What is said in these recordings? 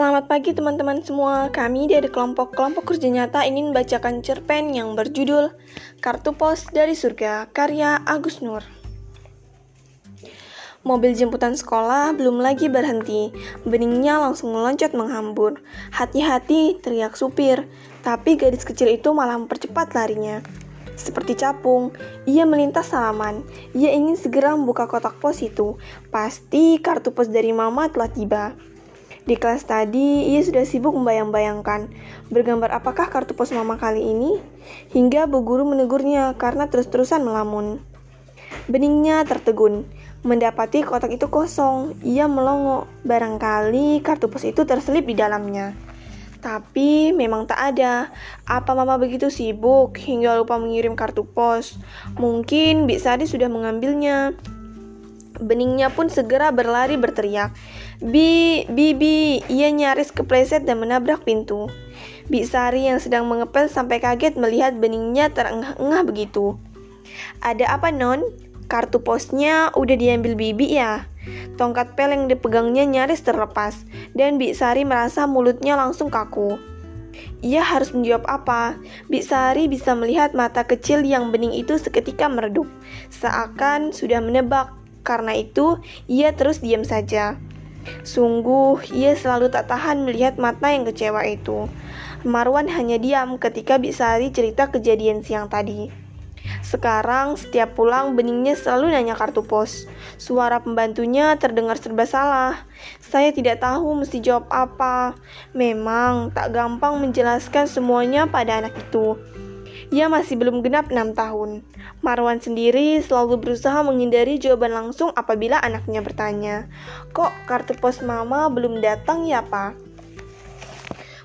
Selamat pagi teman-teman semua. Kami dari kelompok-kelompok kerja nyata ingin membacakan cerpen yang berjudul Kartu Pos dari Surga karya Agus Nur. Mobil jemputan sekolah belum lagi berhenti. Beningnya langsung meloncat menghambur. Hati-hati, teriak supir. Tapi gadis kecil itu malah mempercepat larinya. Seperti capung, ia melintas salaman. Ia ingin segera membuka kotak pos itu. Pasti kartu pos dari mama telah tiba. Di kelas tadi, ia sudah sibuk membayang-bayangkan bergambar apakah kartu pos mama kali ini, hingga bu guru menegurnya karena terus-terusan melamun. Beningnya tertegun. Mendapati kotak itu kosong, ia melongo. Barangkali kartu pos itu terselip di dalamnya. Tapi memang tak ada. Apa mama begitu sibuk hingga lupa mengirim kartu pos? Mungkin Bik Sari sudah mengambilnya. Beningnya pun segera berlari berteriak. Bi, Bibi, ia nyaris kepleset dan menabrak pintu. Bi Sari yang sedang mengepel sampai kaget melihat beningnya terengah-engah begitu. Ada apa non? Kartu posnya udah diambil Bibi ya? Tongkat pel yang dipegangnya nyaris terlepas, dan Bi Sari merasa mulutnya langsung kaku. Ia harus menjawab apa? Bi Sari bisa melihat mata kecil yang bening itu seketika meredup, seakan sudah menebak karena itu, ia terus diam saja. Sungguh, ia selalu tak tahan melihat mata yang kecewa itu. Marwan hanya diam ketika Bisari cerita kejadian siang tadi. Sekarang, setiap pulang, beningnya selalu nanya kartu pos. Suara pembantunya terdengar serba salah. Saya tidak tahu mesti jawab apa. Memang tak gampang menjelaskan semuanya pada anak itu. Ia masih belum genap enam tahun. Marwan sendiri selalu berusaha menghindari jawaban langsung apabila anaknya bertanya, Kok kartu pos mama belum datang ya pak?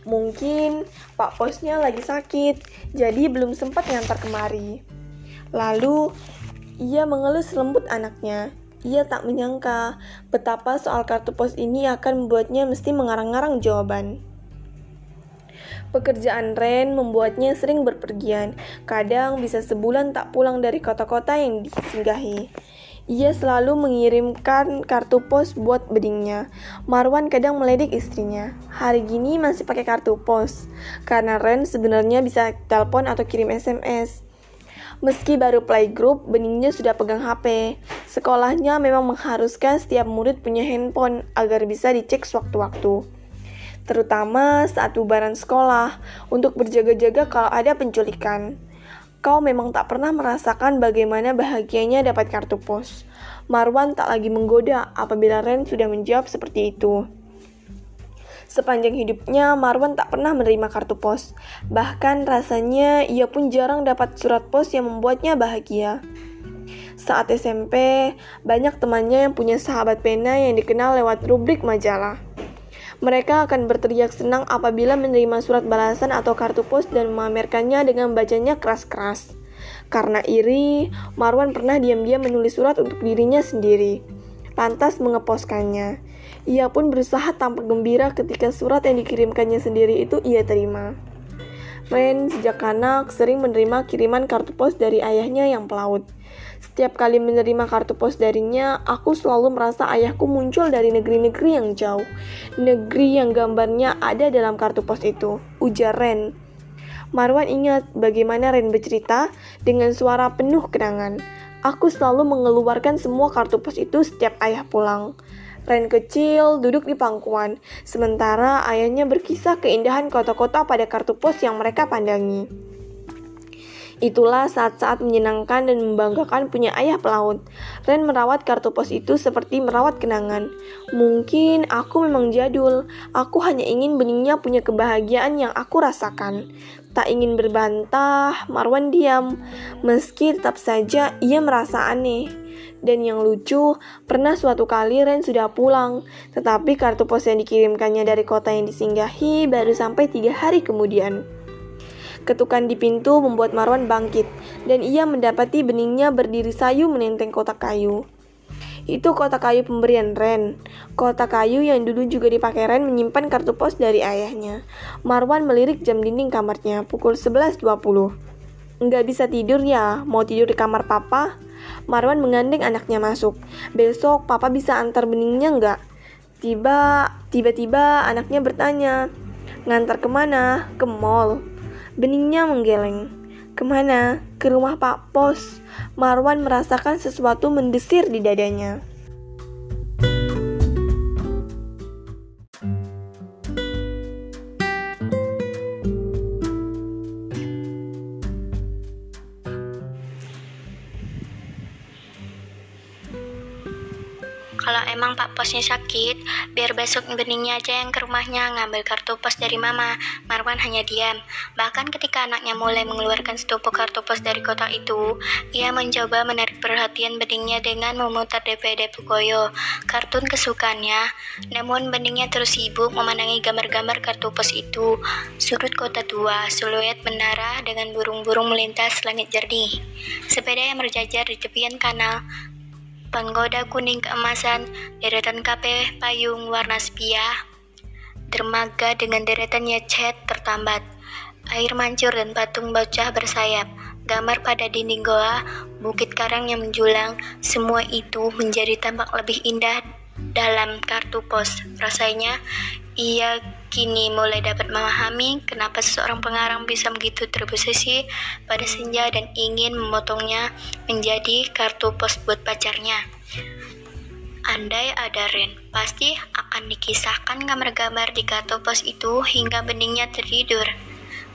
Mungkin pak posnya lagi sakit, jadi belum sempat ngantar kemari. Lalu, ia mengelus lembut anaknya. Ia tak menyangka betapa soal kartu pos ini akan membuatnya mesti mengarang-arang jawaban. Pekerjaan Ren membuatnya sering berpergian, kadang bisa sebulan tak pulang dari kota-kota yang disinggahi. Ia selalu mengirimkan kartu pos buat bedingnya. Marwan kadang meledek istrinya. Hari gini masih pakai kartu pos, karena Ren sebenarnya bisa telepon atau kirim SMS. Meski baru playgroup, beningnya sudah pegang HP. Sekolahnya memang mengharuskan setiap murid punya handphone agar bisa dicek sewaktu-waktu terutama saat bubaran sekolah, untuk berjaga-jaga kalau ada penculikan. Kau memang tak pernah merasakan bagaimana bahagianya dapat kartu pos. Marwan tak lagi menggoda apabila Ren sudah menjawab seperti itu. Sepanjang hidupnya, Marwan tak pernah menerima kartu pos. Bahkan rasanya ia pun jarang dapat surat pos yang membuatnya bahagia. Saat SMP, banyak temannya yang punya sahabat pena yang dikenal lewat rubrik majalah. Mereka akan berteriak senang apabila menerima surat balasan atau kartu pos dan memamerkannya dengan bacanya keras-keras. Karena iri, Marwan pernah diam-diam menulis surat untuk dirinya sendiri, lantas mengeposkannya. Ia pun berusaha tampak gembira ketika surat yang dikirimkannya sendiri itu ia terima. Ren sejak anak sering menerima kiriman kartu pos dari ayahnya yang pelaut. Setiap kali menerima kartu pos darinya, aku selalu merasa ayahku muncul dari negeri-negeri yang jauh. Negeri yang gambarnya ada dalam kartu pos itu, ujar Ren. Marwan ingat bagaimana Ren bercerita dengan suara penuh kenangan. Aku selalu mengeluarkan semua kartu pos itu setiap ayah pulang. Ren kecil duduk di pangkuan, sementara ayahnya berkisah keindahan kota-kota pada kartu pos yang mereka pandangi. Itulah saat-saat menyenangkan dan membanggakan punya ayah pelaut. Ren merawat kartu pos itu seperti merawat kenangan. Mungkin aku memang jadul. Aku hanya ingin beningnya punya kebahagiaan yang aku rasakan. Tak ingin berbantah, Marwan diam. Meski tetap saja ia merasa aneh. Dan yang lucu, pernah suatu kali Ren sudah pulang, tetapi kartu pos yang dikirimkannya dari kota yang disinggahi baru sampai tiga hari kemudian. Ketukan di pintu membuat Marwan bangkit, dan ia mendapati beningnya berdiri sayu menenteng kotak kayu. Itu kotak kayu pemberian Ren. Kotak kayu yang dulu juga dipakai Ren menyimpan kartu pos dari ayahnya. Marwan melirik jam dinding kamarnya, pukul 11.20. Nggak bisa tidur ya, mau tidur di kamar papa? Marwan menggandeng anaknya masuk. Besok papa bisa antar beningnya nggak? Tiba, tiba-tiba anaknya bertanya, ngantar ke mana? Ke mall. Beningnya menggeleng. Ke mana? Ke rumah Pak Pos. Marwan merasakan sesuatu mendesir di dadanya. Kalau emang Pak Posnya sakit, biar besok beningnya aja yang ke rumahnya ngambil kartu pos dari Mama. Marwan hanya diam. Bahkan ketika anaknya mulai mengeluarkan setumpuk kartu pos dari kotak itu, ia mencoba menarik perhatian beningnya dengan memutar DVD Pukoyo, kartun kesukaannya. Namun beningnya terus sibuk memandangi gambar-gambar kartu pos itu. Sudut kota tua, siluet menara dengan burung-burung melintas langit jernih. Sepeda yang berjajar di tepian kanal, penggoda kuning keemasan, deretan kape payung warna sepia, dermaga dengan deretannya cat tertambat, air mancur dan patung bocah bersayap, gambar pada dinding goa, bukit karang yang menjulang, semua itu menjadi tampak lebih indah dalam kartu pos. Rasanya ia kini mulai dapat memahami kenapa seseorang pengarang bisa begitu terobsesi pada senja dan ingin memotongnya menjadi kartu pos buat pacarnya. Andai ada Ren, pasti akan dikisahkan gambar-gambar di kartu pos itu hingga beningnya tertidur.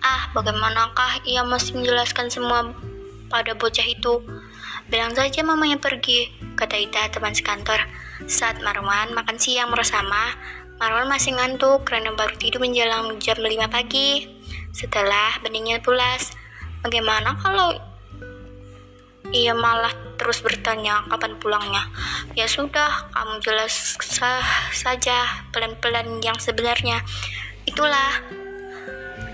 Ah, bagaimanakah ia masih menjelaskan semua pada bocah itu? Bilang saja mamanya pergi, kata Ita teman sekantor. Saat Marwan makan siang bersama, Marwan masih ngantuk karena baru tidur menjelang jam 5 pagi. Setelah beningnya pulas, bagaimana kalau ia malah terus bertanya kapan pulangnya. Ya sudah, kamu jelas sah saja pelan-pelan yang sebenarnya. Itulah.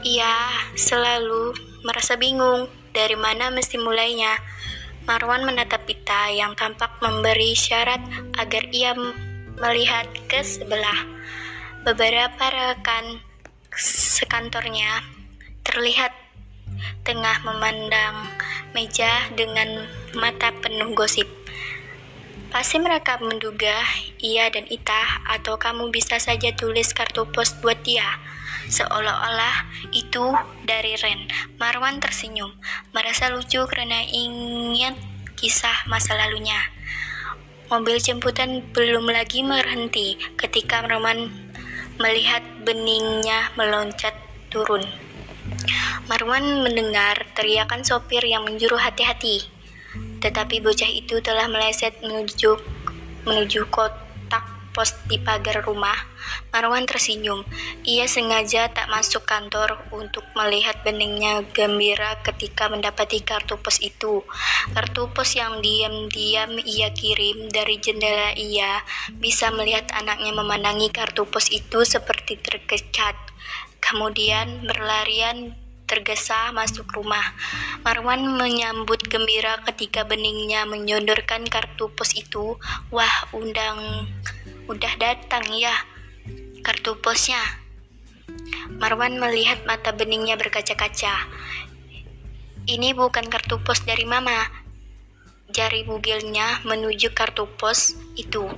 Ia selalu merasa bingung dari mana mesti mulainya. Marwan menatap Pita yang tampak memberi syarat agar ia melihat ke sebelah. Beberapa rekan sekantornya terlihat tengah memandang meja dengan mata penuh gosip. Pasti mereka menduga ia dan Ita atau kamu bisa saja tulis kartu pos buat dia. Seolah-olah itu dari Ren. Marwan tersenyum, merasa lucu karena ingin kisah masa lalunya. Mobil jemputan belum lagi berhenti ketika Marwan melihat beningnya meloncat turun. Marwan mendengar teriakan sopir yang menjuru hati-hati. Tetapi bocah itu telah meleset menuju menuju kotak pos di pagar rumah. Marwan tersenyum. Ia sengaja tak masuk kantor untuk melihat beningnya gembira ketika mendapati kartu pos itu. Kartu pos yang diam-diam ia kirim dari jendela ia bisa melihat anaknya memandangi kartu pos itu seperti terkecat. Kemudian berlarian tergesa masuk rumah. Marwan menyambut gembira ketika beningnya menyodorkan kartu pos itu. Wah, undang udah datang ya kartu posnya. Marwan melihat mata beningnya berkaca-kaca. Ini bukan kartu pos dari mama. Jari bugilnya menuju kartu pos itu.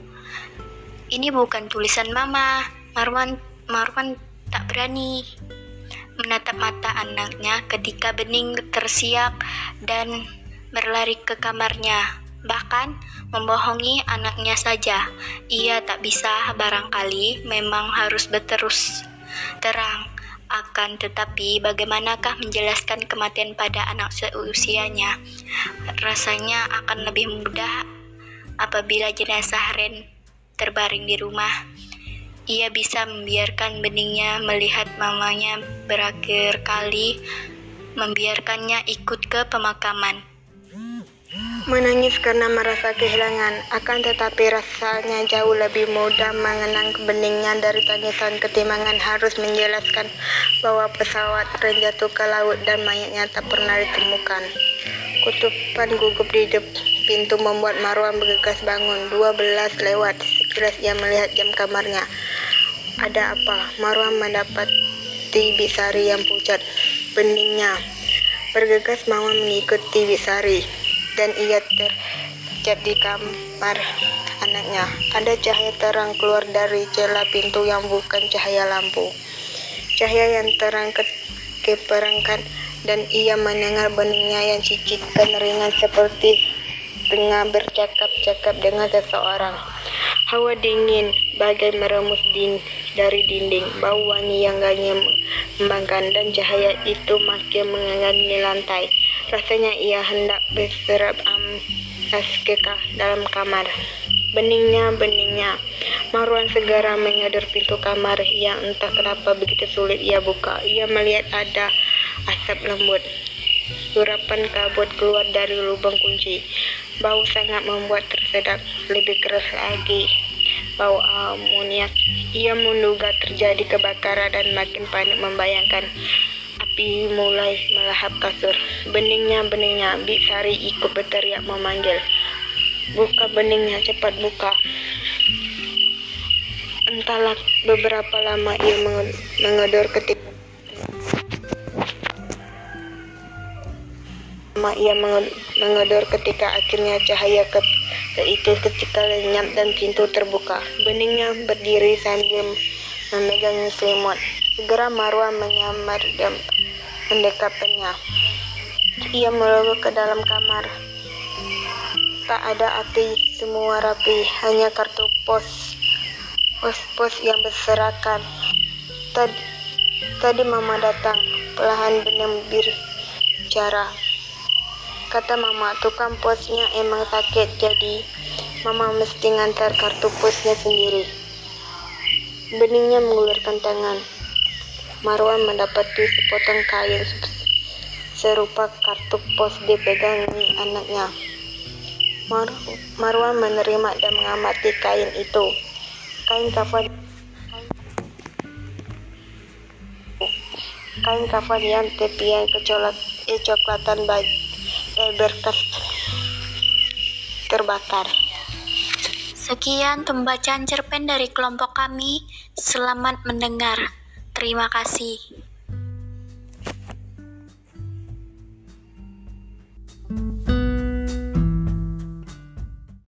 Ini bukan tulisan mama. Marwan Marwan tak berani menatap mata anaknya ketika Bening tersiap dan berlari ke kamarnya. Bahkan membohongi anaknya saja. Ia tak bisa barangkali memang harus berterus terang akan tetapi bagaimanakah menjelaskan kematian pada anak seusianya? Rasanya akan lebih mudah apabila jenazah Ren terbaring di rumah ia bisa membiarkan beningnya melihat mamanya berakhir kali, membiarkannya ikut ke pemakaman. Menangis karena merasa kehilangan, akan tetapi rasanya jauh lebih mudah mengenang beningnya dari tangisan ketimbang harus menjelaskan bahwa pesawat jatuh ke laut dan mayatnya tak pernah ditemukan. Kutupan gugup di pintu membuat Marwan bergegas bangun. 12 lewat. Sekilas ia melihat jam kamarnya. Ada apa? Marwan mendapati Bisari yang pucat. Beningnya. Bergegas Marwan mengikuti Bisari dan ia terjat di kamar anaknya. Ada cahaya terang keluar dari celah pintu yang bukan cahaya lampu. Cahaya yang terang ke keperangkan dan ia mendengar beningnya yang cicit dan ringan seperti tengah bercakap-cakap dengan seseorang. Hawa dingin bagai meremus ding dari dinding, bau wangi yang ganya membangkan dan cahaya itu makin mengangani lantai. Rasanya ia hendak berserap amas ke dalam kamar. Beningnya, beningnya. Marwan segera menyadar pintu kamar yang entah kenapa begitu sulit ia buka. Ia melihat ada asap lembut. Surapan kabut keluar dari lubang kunci. Bau sangat membuat tersedak lebih keras lagi. Bau amoniak. Ia menduga terjadi kebakaran dan makin panik membayangkan api mulai melahap kasur. Beningnya, beningnya. Bisari ikut berteriak memanggil. Buka beningnya, cepat buka. Entahlah beberapa lama ia mengedor ketika lama ia mengedor ketika akhirnya cahaya ke itu ketika lenyap dan pintu terbuka. Beningnya berdiri sambil memegang selimut. Segera Marwa menyamar dan mendekapnya. Ia melompat ke dalam kamar. Tak ada api, semua rapi, hanya kartu pos. Pos-pos yang berserakan. Tadi, tadi mama datang, perlahan benar bicara. Kata mama, tukang posnya emang sakit, jadi mama mesti ngantar kartu posnya sendiri. Beningnya mengulurkan tangan. Marwan mendapati sepotong kain serupa kartu pos dipegangi anaknya. Mar Marwan menerima dan mengamati kain itu. Kain kafan kain kafan yang tepian kecolak eh, coklatan dan berkas terbakar. Sekian pembacaan cerpen dari kelompok kami. Selamat mendengar. Terima kasih.